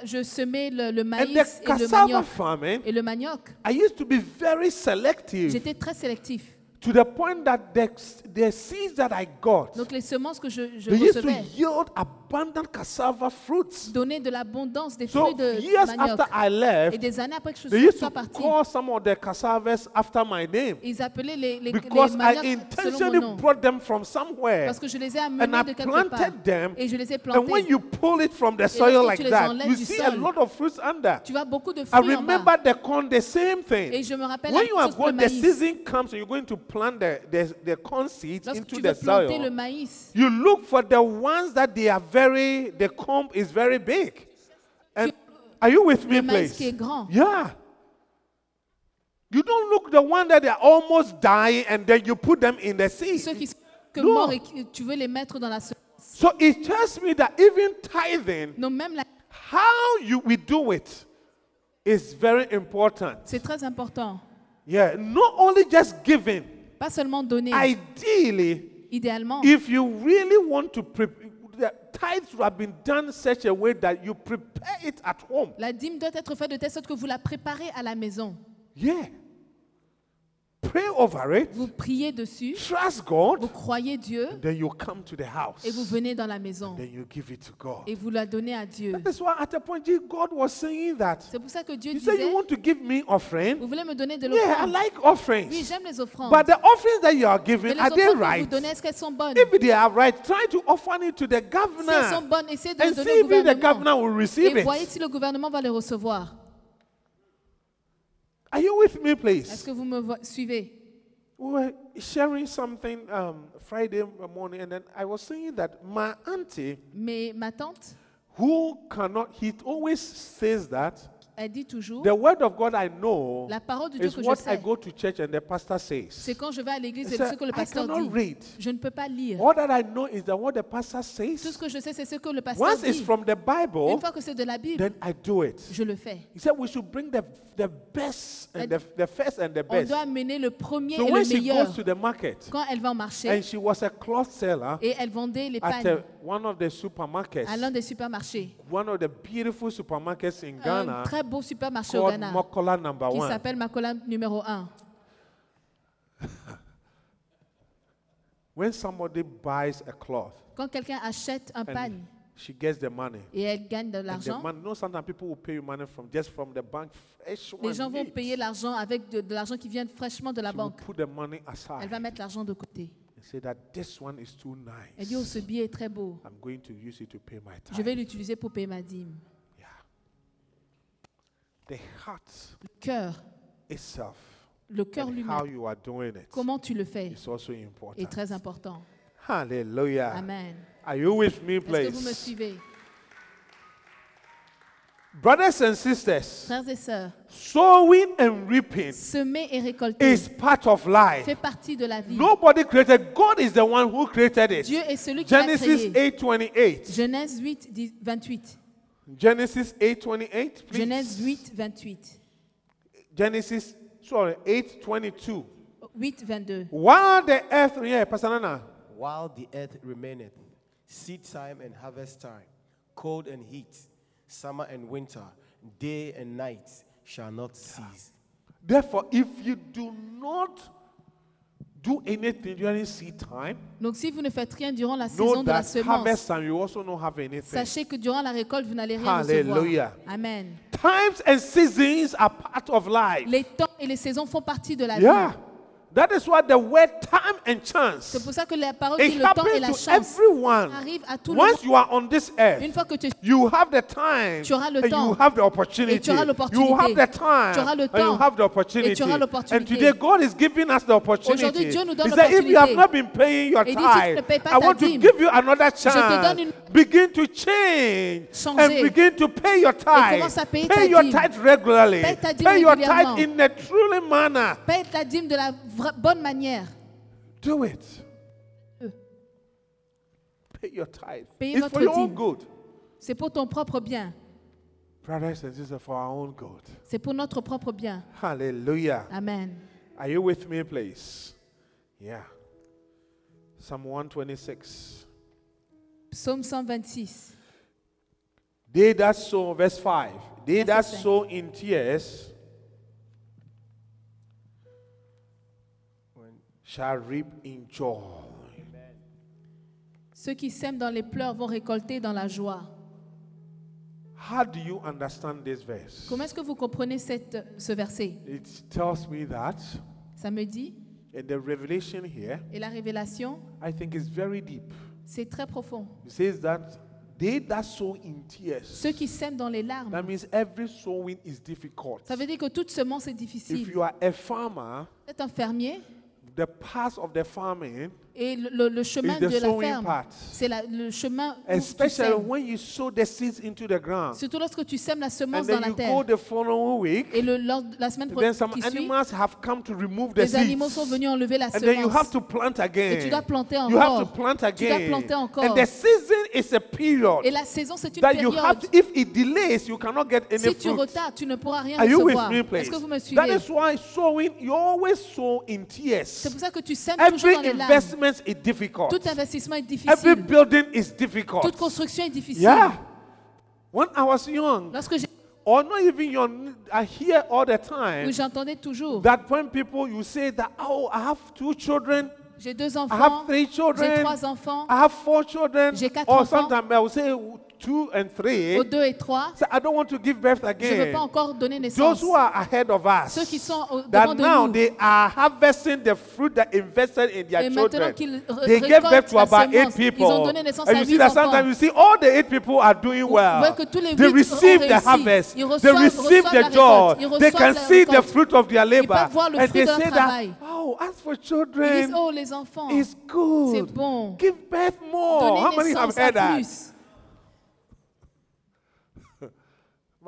je semais le, le And maïs the et le manioc. farming, Et le manioc, I used to be very selective j'étais très sélectif. To the point that the, the seeds that I got, Donc les semences que je, je they used to recevais yield abundant cassava fruits. donnaient de l'abondance, des So fruits de years manioc. after I Et left, des années après que je they used to parti, call some of the cassavas after my name ils appelaient les, les, les because I maniocs mon intentionally nom. brought them from somewhere Parce que je les ai and amenés I de quelque part. planted them. Et je les ai And when you pull it from the soil lorsque like tu les that, enlèves you du see a sol, lot of fruits under. Tu vois beaucoup de I fruits en remember bas. the corn, the same thing. Et je me rappelle When la you are chose pour le going, the maïs. season comes and you're going to plant the, the, the corn seeds Lorsque into tu the veux planter le soil. maïs, You look for the ones that they are very, the comb is very big. And are you with me, please? qui est grand. Yeah. You don't look the one that they are almost dying and then you put them in the sea. Ceux qui sont que Non. morts et tu veux les mettre dans la. So it tells me that even tithing, Non, même la- how you we do it, is very important. c'est très important. Yeah, not only just giving. Pas seulement donner. Ideally, Idéalement, if you really want to prepare, tithes would have been done such a way that you prepare it at home. la dîme doit être faite de telle sorte que vous la préparez à la maison. Yeah. Pray over it. Vous priez dessus, Trust vous God. croyez Dieu Then you come to the house. et vous venez dans la maison Then you give it to God. et vous la donnez à Dieu. That's why at a point God was saying that. C'est pour ça que Dieu He said, You disait, want to give me offering? vous voulez me donner de Yeah, I l'offrande? like Oui, offerings. j'aime les offrandes. But the offerings that you are Mais giving, les are they offrandes que vous right? donnez, est-ce qu'elles sont bonnes? If they are right, try to offer it to the Si elles sont governor bonnes, essayez de and les see donner if the governor will receive Et voyez it. si le gouvernement va les recevoir. Are you with me, please? Est-ce que vous me suivez We were sharing something um, Friday morning, and then I was saying that my auntie, Mais ma tante, who cannot, he always says that elle dit toujours, the word of God I know la parole de Dieu is que je what I sais, go to church and the pastor c'est says. quand je vais à l'église said, ce que le I pasteur cannot dit. read. Je ne peux pas lire. All that I know is that what the pastor Tout ce says. que je sais, c'est ce que le pasteur Once it's dit. from the Bible, Une fois que c'est de la Bible, then I do it. je le fais. He said we should bring the, the best and the, the first and the On best. doit amener le premier So et when le she meilleur. goes to the market, Quand elle va au marché and she was a cloth seller et elle vendait les at pagnes one of the supermarkets, à l'un des supermarchés. one of the beautiful supermarkets in Un Ghana très beau supermarché au called Ghana Mokola Number qui One. s'appelle Makola numéro 1. When somebody buys a cloth Quand quelqu'un achète un pagne and she gets the money, et elle gagne de and the l'argent, money, sometimes people will pay you money from just from the bank, fresh one. les gens vont neat. payer l'argent avec de, de l'argent qui vient fraîchement de la She will banque. put the money Elle aside va mettre l'argent de côté. And say that this one is too Elle dit, oh, ce nice. billet est très beau. I'm going to use it to pay my Je vais tithe. l'utiliser pour payer ma dîme. Yeah. The heart Le cœur, itself le cœur and how lui-même, you are doing it comment tu le fais is also est important. très important. Hallelujah. Amen. Are you with me, Est-ce que vous me please? suivez? Brothers and sisters, Frères et sœurs, sowing and reaping semer et récolter is part of life. fait partie de la vie. Nobody created. God is the one who created it. Dieu est celui qui l'a Genesis créé. 8:28. Genèse 8, 10 28. Genesis 8:28. please. Genèse 8, 28. Genesis sorry 8:22. 8, 22. While the earth yeah, Pastor Nana. While the earth remaineth, seed time and harvest time, cold and heat, summer and winter, day and night shall not cease. Therefore, if you do not do anything during seed time, Donc si vous ne faites rien durant la know saison de la that semence, harvest time you also don't have anything. sachez que durant la récolte, vous n'allez rien Hallelujah. recevoir. Amen. Times and seasons are part of life. Les temps et les saisons font partie de la Yeah. vie. That is why the word time and chance C'est pour ça que la parole dit it le temps et la to chance everyone. arrive à tout le Once monde. you are on this earth, Une fois que tu you have the time Tu auras le and temps. you have the opportunity. Et tu auras l'opportunité. You have the time Tu auras le and you temps. have the Et opportunity. tu auras l'opportunité. And today God is giving us the opportunity. Aujourd'hui, Dieu nous donne He said, if you have not been paying your Et si tithe, pas I want to give you another te chance. donne une- Begin to change Changer. and begin to pay your tithe. commence à payer pay ta your tithe regularly. Paye ta dîme pay your tithe in a truly manner. paye ta dîme de la bonne manière. Do it. Pay your tithe. Payez it's votre for your own dîme. good. C'est pour ton propre bien. Brothers and sisters, for our own good. C'est pour notre propre bien. Hallelujah. Amen. Are you with me, please? Yeah. Psalm 126. Psaume 126. They that sow, verse 5. They that sow in tears shall reap in joy. Ceux qui sèment dans les pleurs vont récolter dans la joie. How do you understand this verse? Comment est-ce que vous comprenez cette, ce verset? It tells me that, Ça me dit, and the revelation here, et la révélation, I think is very deep. c'est très profond. It says that they that sow in tears. Ceux qui sèment dans les larmes, That means every sowing is difficult. ça veut dire que toute semence est If difficile. you are a farmer, Vous êtes un fermier the path of the farming et le, chemin de la ferme, c'est le chemin où tu Especially sèmes. when you sow the seeds into the ground. Surtout lorsque tu sèmes la semence dans then la terre. the following week, Et le, la semaine pro- then some qui suit, animals have come to remove the les seeds. animaux sont venus enlever la And then you have semence. to plant Et again. tu dois planter You have to encore. plant Tu dois again. planter encore. And the season is a period Et la saison, c'est une that you have période. to, if it delays, you cannot get any Si tu retardes, tu ne pourras rien Are you with recevoir. me, please? Est-ce que vous me That suivez? is why sowing, you always sow in tears. C'est pour ça que tu sèmes toujours Every dans les larmes. Investment is difficult. Tout investissement est Every difficile. building is difficult. Toute construction est difficile. Yeah. When I was young, Lorsque j'ai- or not even young, I hear all the time j'entendais toujours, that when people you say that oh I have two children, j'ai deux I have enfants, three j'ai children, trois enfants, I have four children, J'ai quatre or enfants. sometimes I will say two and three. aux deux et trois, So I don't want to give birth je ne veux again. pas encore donner Those naissance. who are ahead of us, Ceux qui sont au- that devant de now nous. they are harvesting the fruit that invested in their Et maintenant children. qu'ils re- They gave birth récoltent to la about eight semence, people. ils ont donné naissance and à you see huit that enfants. sometimes you see all the eight people are doing well. voit que tous les they huit ont receive the réussi. harvest. Ils they reçoivent- receive reçoivent the la joy. récolte. Ils They reçoivent can la see the récolte. fruit of their labor. peuvent voir le and fruit they de leur say travail. that, oh, as for Ils disent, children, oh les enfants, it's good. c'est bon. Give birth more. Donnez How many have naissance à heard that? plus.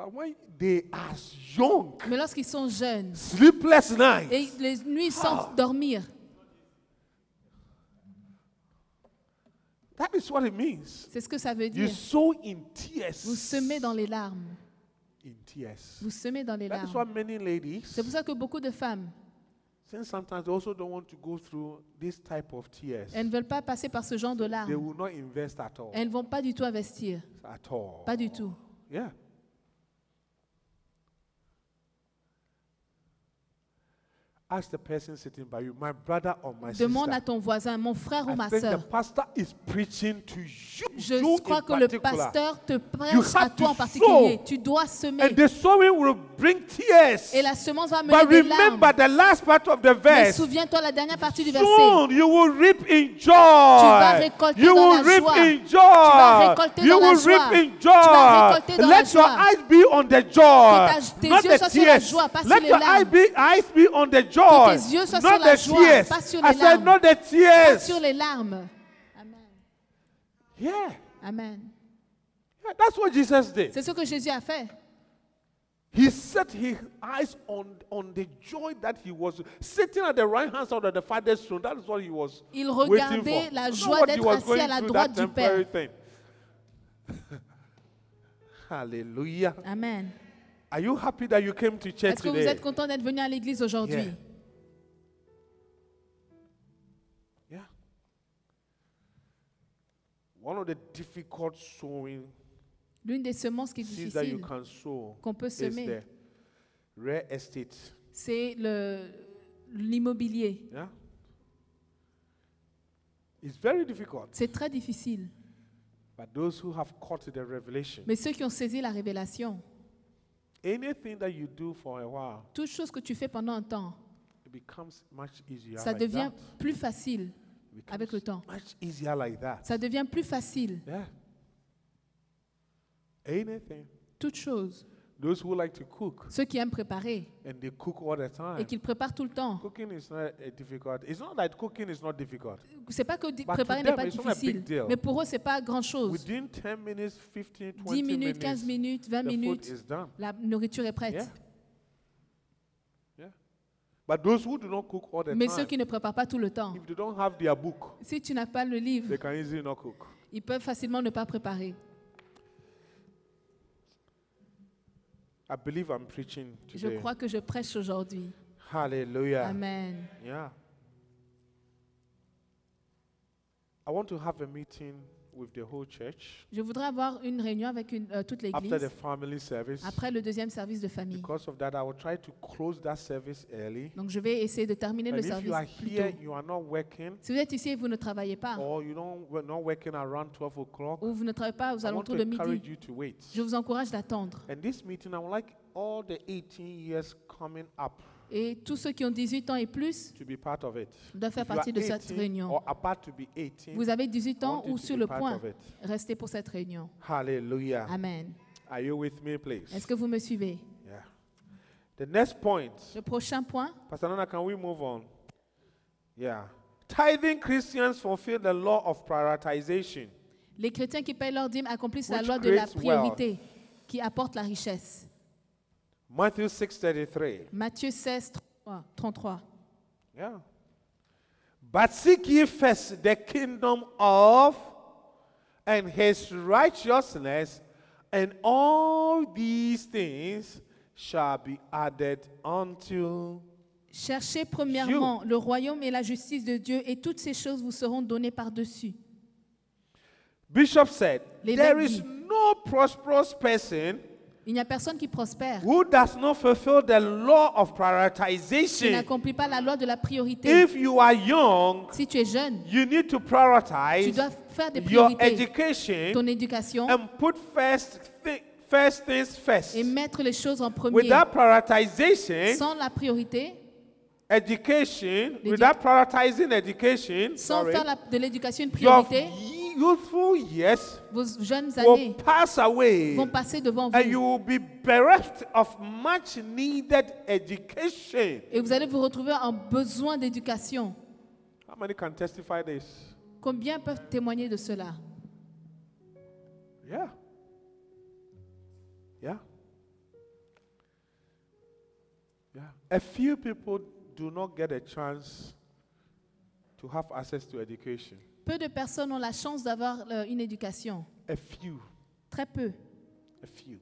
But when they are young, Mais lorsqu'ils sont jeunes sleepless nights, et les nuits sans dormir, that is what it means. c'est ce que ça veut You dire. sow in tears. Vous semez dans les larmes. in tears. Vous semez dans les That is why larmes. many ladies, C'est pour ça que beaucoup de femmes, since sometimes they also don't want to go through this type of tears, elles ne veulent pas passer par ce genre de they larmes. will not invest at all. Elles ne vont pas du tout investir. At all. Pas du tout. Yeah. Ask the person sitting by you, my brother or my Demande à sister. ton voisin, mon frère ou ma think the soeur. pastor is preaching to you. Je you crois in que le particular. pasteur te You prêche have à toi to en particulier. sow. Tu dois semer. And the sowing will bring tears. Et la semence va But mener des larmes. remember the last part of the Mais verse. souviens-toi la dernière partie du verset. Soon you will reap in joy. vas récolter you dans will la reap joie. in Tu joy. vas récolter you dans la will joie. reap in Tu vas récolter joy. dans la Let your joie. eyes be on the joy, ta- tes not yeux the soient sur la tears. joie, pas sur Let les your larmes. eye be, eyes be on the joy, tes yeux soient not sur la joie, tears. pas sur I les said larmes. not the Pas tears. sur les larmes. Yeah. Amen. yeah. That's what Jesus did. C'est ce que Jésus a fait. He set his eyes on, on the joy that he was sitting at the right hand side of the Father's throne. That is what he was Il regardait la joie d'être assis à la droite du Père. Hallelujah. Amen. Are you happy that you came to church Est-ce que vous êtes content d'être venu à l'église aujourd'hui? One of the difficult sowing L'une des semences qui est seeds that you difficile, can sow qu'on peut is semer. the rare estate. c'est le- l'immobilier. Yeah? It's very difficult. C'est très difficile. But those who have caught the revelation, Mais ceux qui ont saisi la révélation, anything that you do for a while, toute chose que tu fais pendant un temps, it becomes much easier ça like devient that. plus facile avec le temps. Much easier like that. Ça devient plus facile. Yeah. Anything. Toute chose. Those who like to cook Ceux qui aiment préparer and they cook all the time. et qu'ils préparent tout le temps. Cooking is not a difficult. It's not that cooking is not difficult. C'est pas que di- But préparer to n'est them, pas it's not a big difficile, deal. mais pour eux c'est pas grand chose. Within 10 minutes, 15, 20 10 minutes, 15 minutes, 20 the food minutes, is done. la nourriture est prête. Yeah. But those who do not cook all the Mais time, ceux qui ne préparent pas tout le temps, if they don't have their book, si tu n'as pas le livre, they can easily not cook. ils peuvent facilement ne pas préparer. I believe I'm preaching Je today. crois que je prêche aujourd'hui. Hallelujah. Amen. Yeah. I want to have a meeting with the whole church Je voudrais avoir une réunion avec une- euh, toute after the l'église family service. après le deuxième service de famille. Because of that, I will try to close that service early. Donc je vais essayer de terminer And le if you service are plus here, tôt. you are not working, Si vous êtes ici et vous ne travaillez pas, or you don't we're not working around 12 o'clock, ou vous ne travaillez pas aux I want alentours to de encourage midi, you to wait. je vous encourage d'attendre. And this meeting, I would like all the 18 years coming up Et tous ceux qui ont 18 ans et plus to be part of it. doivent faire If you are partie de cette 18 réunion. or about to be 18, Vous avez 18 I ans want you ou to sur be le part point, of it. restez pour cette réunion. Hallelujah. Amen. Are you with me, please? Est-ce que vous me suivez? Yeah. The next point, Le prochain point, Pastor Nana, can we move on? Yeah. Tithing Christians fulfill the law of prioritization. les chrétiens qui payent leur dîme accomplissent la Which loi de la creates priorité qui apporte la richesse. Matthew 6:33. Matthieu 16, 33. 33. Yeah. But seek ye first the kingdom of and his righteousness, and all these things shall be added unto Cherchez premièrement le royaume et la justice de Dieu et toutes ces choses vous seront données par-dessus. Bishop said, There is no prosperous person Il n'y a personne qui prospère, who does not fulfill the law of qui prioritization? n'accomplit pas la loi de la priorité. If you are young, Si tu es jeune, you need to tu prioritize dois faire des your priorités. education Ton éducation and put first, thi- first things first. et mettre les choses en premier. Without prioritization, Sans la priorité, education, without prioritizing education, sans sorry, faire la- de l'éducation une priorité, youthful years vos jeunes will années pass away vont passer devant and you vous. will be bereft of much needed education. Et vous allez vous retrouver en besoin d'éducation. How many can testify this? Combien peuvent témoigner de cela? Yeah. Yeah. Yeah. A few people do not get a chance to have access to education. Peu de personnes ont la chance d'avoir euh, une éducation. A few. Très peu, A few.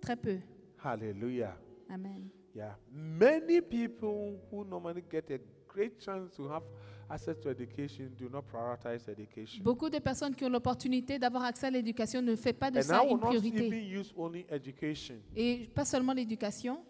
très peu. Hallelujah. Amen. Yeah. Many people who normally get a great chance to have access to education do not prioritize education. Beaucoup de personnes qui ont l'opportunité d'avoir accès à l'éducation ne font pas de And ça I will une not priorité. even use only education. Et pas seulement l'éducation,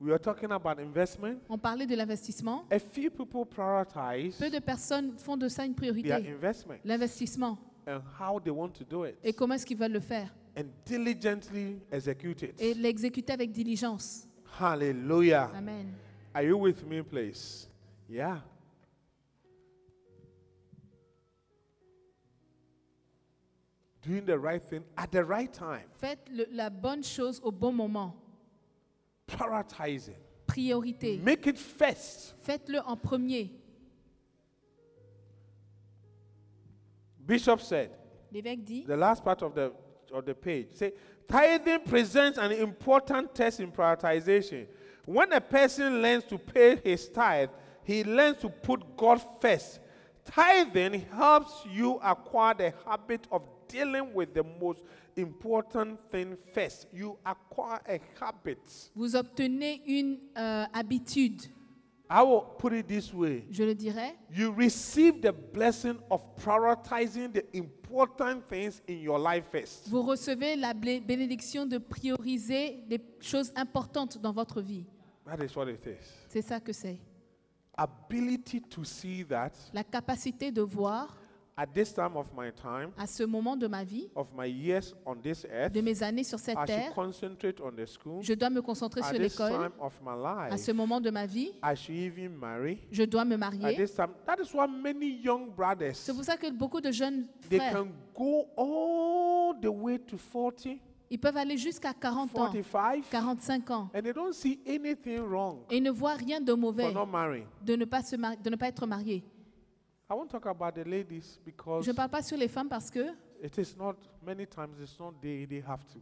We are talking about investment. on parlait de l'investissement. A few people prioritize Peu de personnes font de ça une their priorité. investment L'investissement. and how they want to do it Et comment est-ce qu'ils veulent le faire and diligently execute it. Et l'exécuter avec diligence. Hallelujah. Amen. Are you with me, please? Yeah. Doing the right thing at the right time. Faites le- la bonne chose au bon moment. Prioritizing. Priorité. Make it first. Faites-le en premier. Bishop said, L'évêque dit, the last part of the of the page. Say, tithing presents an important test in prioritization. When a person learns to pay his tithe, he learns to put God first. Tithing helps you acquire the habit of dealing with the most important thing first. You acquire a habit. vous obtenez une euh, habitude, I will put it this way. je le dirais. You receive the blessing of prioritizing the important things in your life first. Vous recevez la bénédiction de prioriser les choses importantes dans votre vie. That is what it is. C'est ça que c'est. Ability to see that La capacité de voir at this time of my time, à ce moment de ma vie, of my years on this earth, de mes années sur cette I should terre, concentrate on the school. je dois me concentrer At sur this l'école. time of my À life, ce moment de ma vie, I should even marry. je dois me At marier. this time, that is why many young brothers C'est pour ça que beaucoup de jeunes they frères, can go all the way to 40, ils peuvent aller jusqu'à 40 ans, 45, 45 ans, and they don't see anything wrong et ne voient rien de for mauvais not marrying. de ne pas, se de ne pas être mariés. I won't talk about the ladies because Je ne parle pas sur les femmes parce que it is not many times it's not they they have to.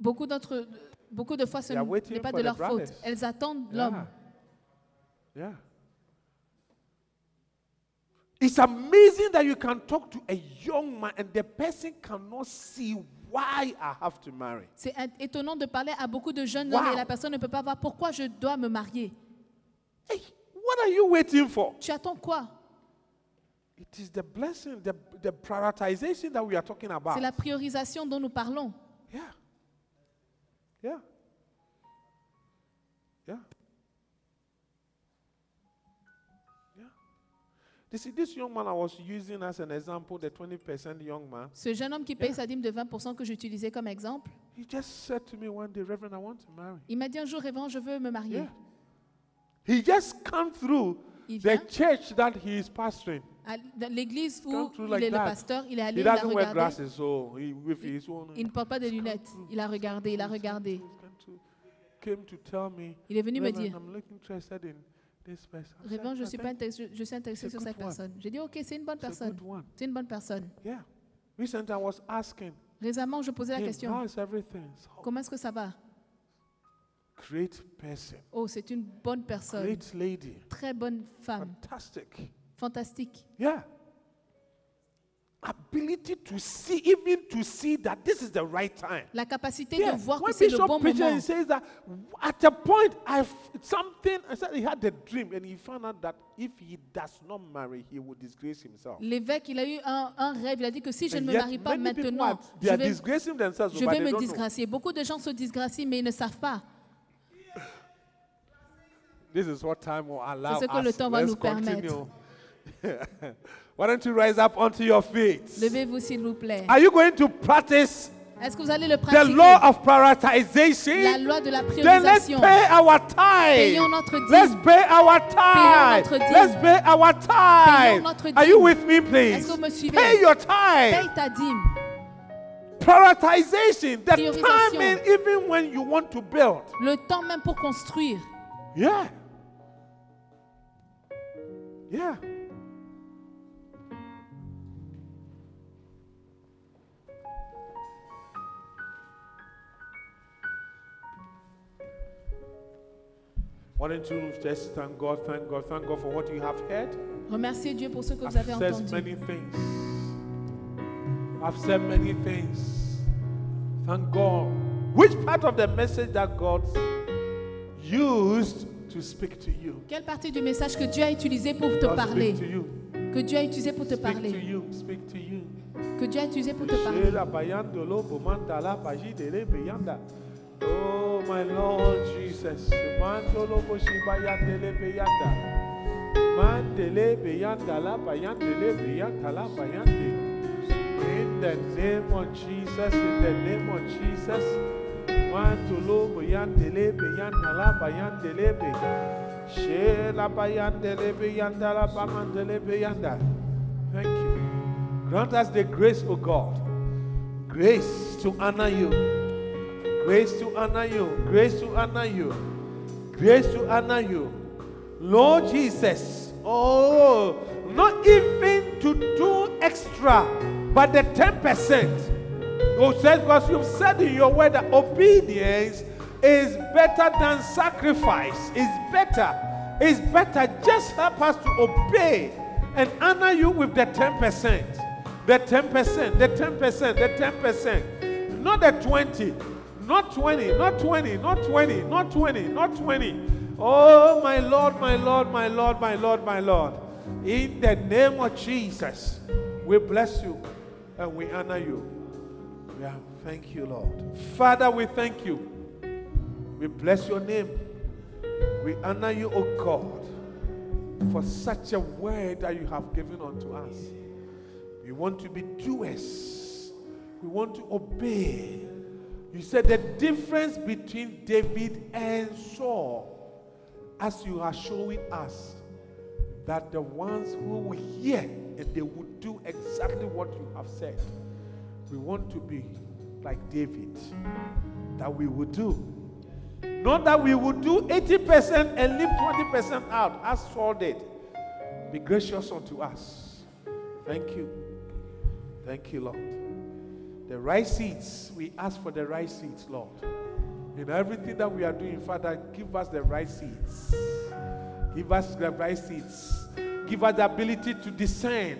beaucoup, d'autres, beaucoup de fois, ce They are waiting n'est pas for de leur faute. brothers. Elles attendent l'homme. Yeah. Yeah. It's amazing that you can talk to a young man and the person cannot see why I have to marry. C'est in- étonnant de parler à beaucoup de jeunes hommes Wow. et la personne ne peut pas voir pourquoi je dois me marier. Hey, what are you waiting for? Tu attends quoi? C'est la priorisation dont nous parlons. Yeah. Yeah. Yeah. Yeah. You see, this young man I was using as an example, the 20% young man, Ce jeune homme qui paye sa dîme de 20% que j'utilisais comme exemple, he just said to me one day, Reverend, I want to marry. il m'a dit un jour, Révérend, je veux me marier. Yeah. He just come through the church that he is pastoring. À l'église où il like est le pasteur, il est allé, He il a doesn't wear regardé. glasses, so he, with his own. Il ne porte pas de lunettes. Il a regardé, il a regardé. Came to, came to tell me, Il est venu me dire, Révérend, je "I suis, pas intéressé, je suis intéressé it's a sur cette personne. J'ai dit, ok, c'est une bonne personne. C'est une bonne personne. Yeah. Recently, I was asking Récemment, je posais la him, question, how is everything? So, comment est-ce que ça va? Great person, Oh, c'est une bonne personne. great lady, Très bonne femme. fantastic. Fantastique. Yeah. Ability to see, even to see that this is the right time. La capacité Yeah. de voir que c'est le bon preaches, moment. he says that at a point, I something. I said he had a dream, and he found out that if he does not marry, he will disgrace himself. L'évêque, il a eu un, un rêve. Il a dit que si je And ne me marie pas maintenant, are- je vais, je me disgracier. Beaucoup de gens se disgracient, mais ils ne savent pas. This is what time will allow ce que le temps va Let's nous permettre. continue. Why don't you rise up onto your feet? Levez-vous, s'il vous plaît. Are you going to practice Est-ce que vous allez le the pratiquer law of La prioritization? loi de la Then let's priorisation. pay our tithe. Payons notre dîme. Let's pay our tithe. notre dîme. Let's pay our tithe. notre dîme. Are you with me, please? Est-ce que vous me suivez? Pay your Paye ta dîme. Prioritization. The Priorisation. timing, even when you want to build. Le temps même pour construire. Yeah. Yeah. Why don't you just thank God, thank God, thank God for what you have heard? Remerciez Dieu pour ce que vous I've avez said entendu. many things. I've said many things. Thank God. Which part of the message that God used to speak to you? Quelle partie du message que Dieu a utilisé pour te God parler? speak to you. Que Dieu a utilisé pour te Speak to parler? you. Speak to you. Que Dieu a utilisé pour te parler? Shela beyanda. Oh my Lord Jesus. Mandolo boshibayandele beyanda. Mandele beyanda la bayandele beyanda la bayande. In the name of Jesus, in the name of Jesus. Mandolo bayandele beyanda la bayandele be. Shela bayandele beyanda la bamandele beyanda. Thank you. Grant us the grace, O God. Grace to honor you. Grace to honor you. Grace to honor you. Grace to honor you. Lord Jesus. Oh, not even to do extra But the 10%, you said, because you've said in your word that obedience is better than sacrifice. Is better. Is better. Just help us to obey and honor you with the 10%. The 10%, the 10%, the 10%. Not the 20, not 20, not 20, not 20, not 20, not 20. Oh, my Lord, my Lord, my Lord, my Lord, my Lord. In the name of Jesus, we bless you and we honor you. Yeah, thank you, Lord. Father, we thank you. We bless your name. We honor you, O God, for such a word that you have given unto us. We want to be doers. We want to obey. You said the difference between David and Saul, as you are showing us, that the ones who will hear and they will do exactly what you have said. We want to be like David, that we will do. Not that we will do 80% and leave 20% out, as Saul did. Be gracious unto us. Thank you. Thank you, Lord. The right seeds, we ask for the right seeds, Lord. In everything that we are doing, Father, give us the right seeds. Give us the right seeds. Give us the ability to discern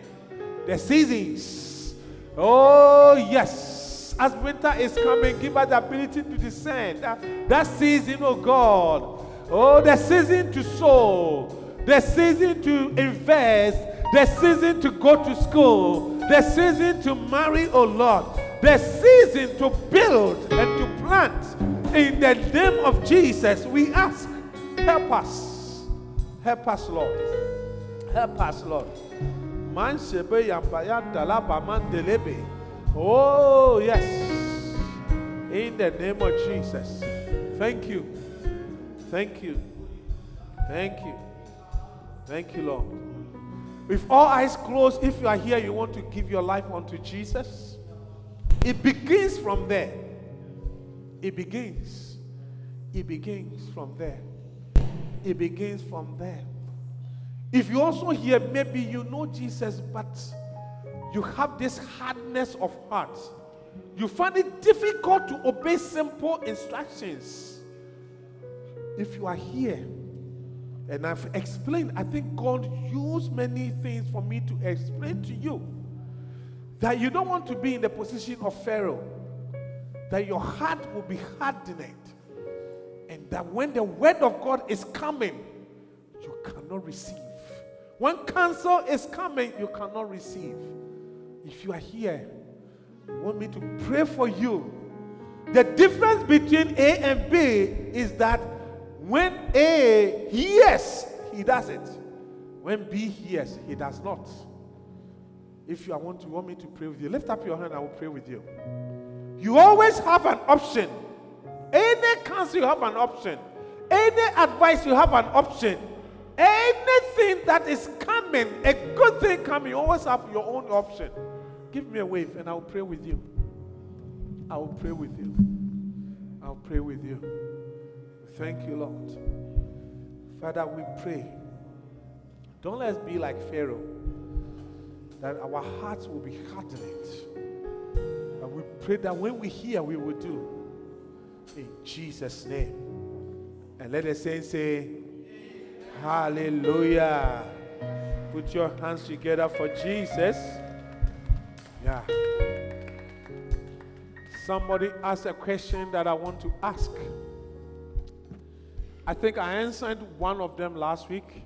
the seasons. Oh, yes. As winter is coming, give us the ability to discern that, that season, oh God. Oh, the season to sow, the season to invest, the season to go to school, the season to marry, oh Lord, the season to build and to plant. In the name of Jesus, we ask, help us. Help us, Lord. Help us, Lord. Oh, yes. In the name of Jesus. Thank you. Thank you. Thank you. Thank you, Lord. With all eyes closed, if you are here, you want to give your life unto Jesus, it begins from there. It begins. It begins from there. It begins from there. If you also hear, maybe you know Jesus, but you have this hardness of heart. You find it difficult to obey simple instructions. If you are here, and I've explained, I think God used many things for me to explain to you that you don't want to be in the position of Pharaoh, that your heart will be hardened, and that when the word of God is coming, you cannot receive. When counsel is coming, you cannot receive. If you are here, you want me to pray for you. The difference between A and B is that when A hears, he does it. When B hears, he does not. If you want to want me to pray with you, lift up your hand, I will pray with you. You always have an option. Any counsel, you have an option. Any advice, you have an option. Anything that is coming, a good thing coming, you always have your own option. Give me a wave and I'll pray with you. I will pray with you. I'll pray with you. Thank you, Lord. Father, we pray. Don't let us be like Pharaoh, that our hearts will be hardened. And we pray that when we hear, we will do. In Jesus' name. And let us say, say, Hallelujah. Put your hands together for Jesus. Yeah. Somebody asked a question that I want to ask. I think I answered one of them last week.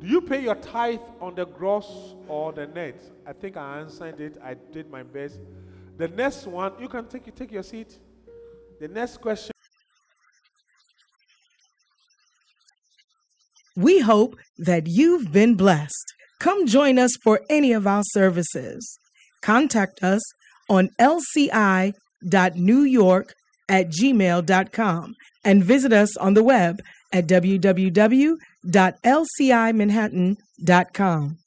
Do you pay your tithe on the gross or the net? I think I answered it. I did my best. The next one, you can take take your seat. The next question. We hope that you've been blessed. Come join us for any of our services. Contact us on lci.newyork at gmail.com and visit us on the web at www.lcimanhattan.com.